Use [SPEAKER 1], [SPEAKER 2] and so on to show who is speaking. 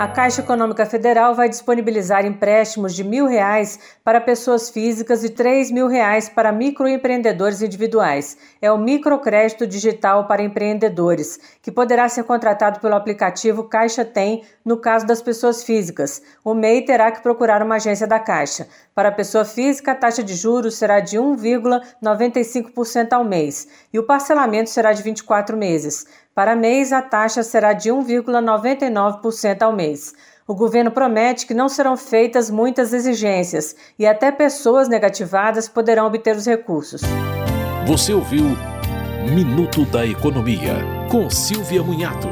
[SPEAKER 1] A Caixa Econômica Federal vai disponibilizar empréstimos de mil reais para pessoas físicas e três mil reais para microempreendedores individuais. É o microcrédito digital para empreendedores, que poderá ser contratado pelo aplicativo Caixa Tem no caso das pessoas físicas. O MEI terá que procurar uma agência da Caixa. Para a pessoa física, a taxa de juros será de 1,95% ao mês e o parcelamento será de 24 meses. Para mês, a taxa será de 1,99% ao mês. O governo promete que não serão feitas muitas exigências e até pessoas negativadas poderão obter os recursos.
[SPEAKER 2] Você ouviu Minuto da Economia, com Silvia Munhato.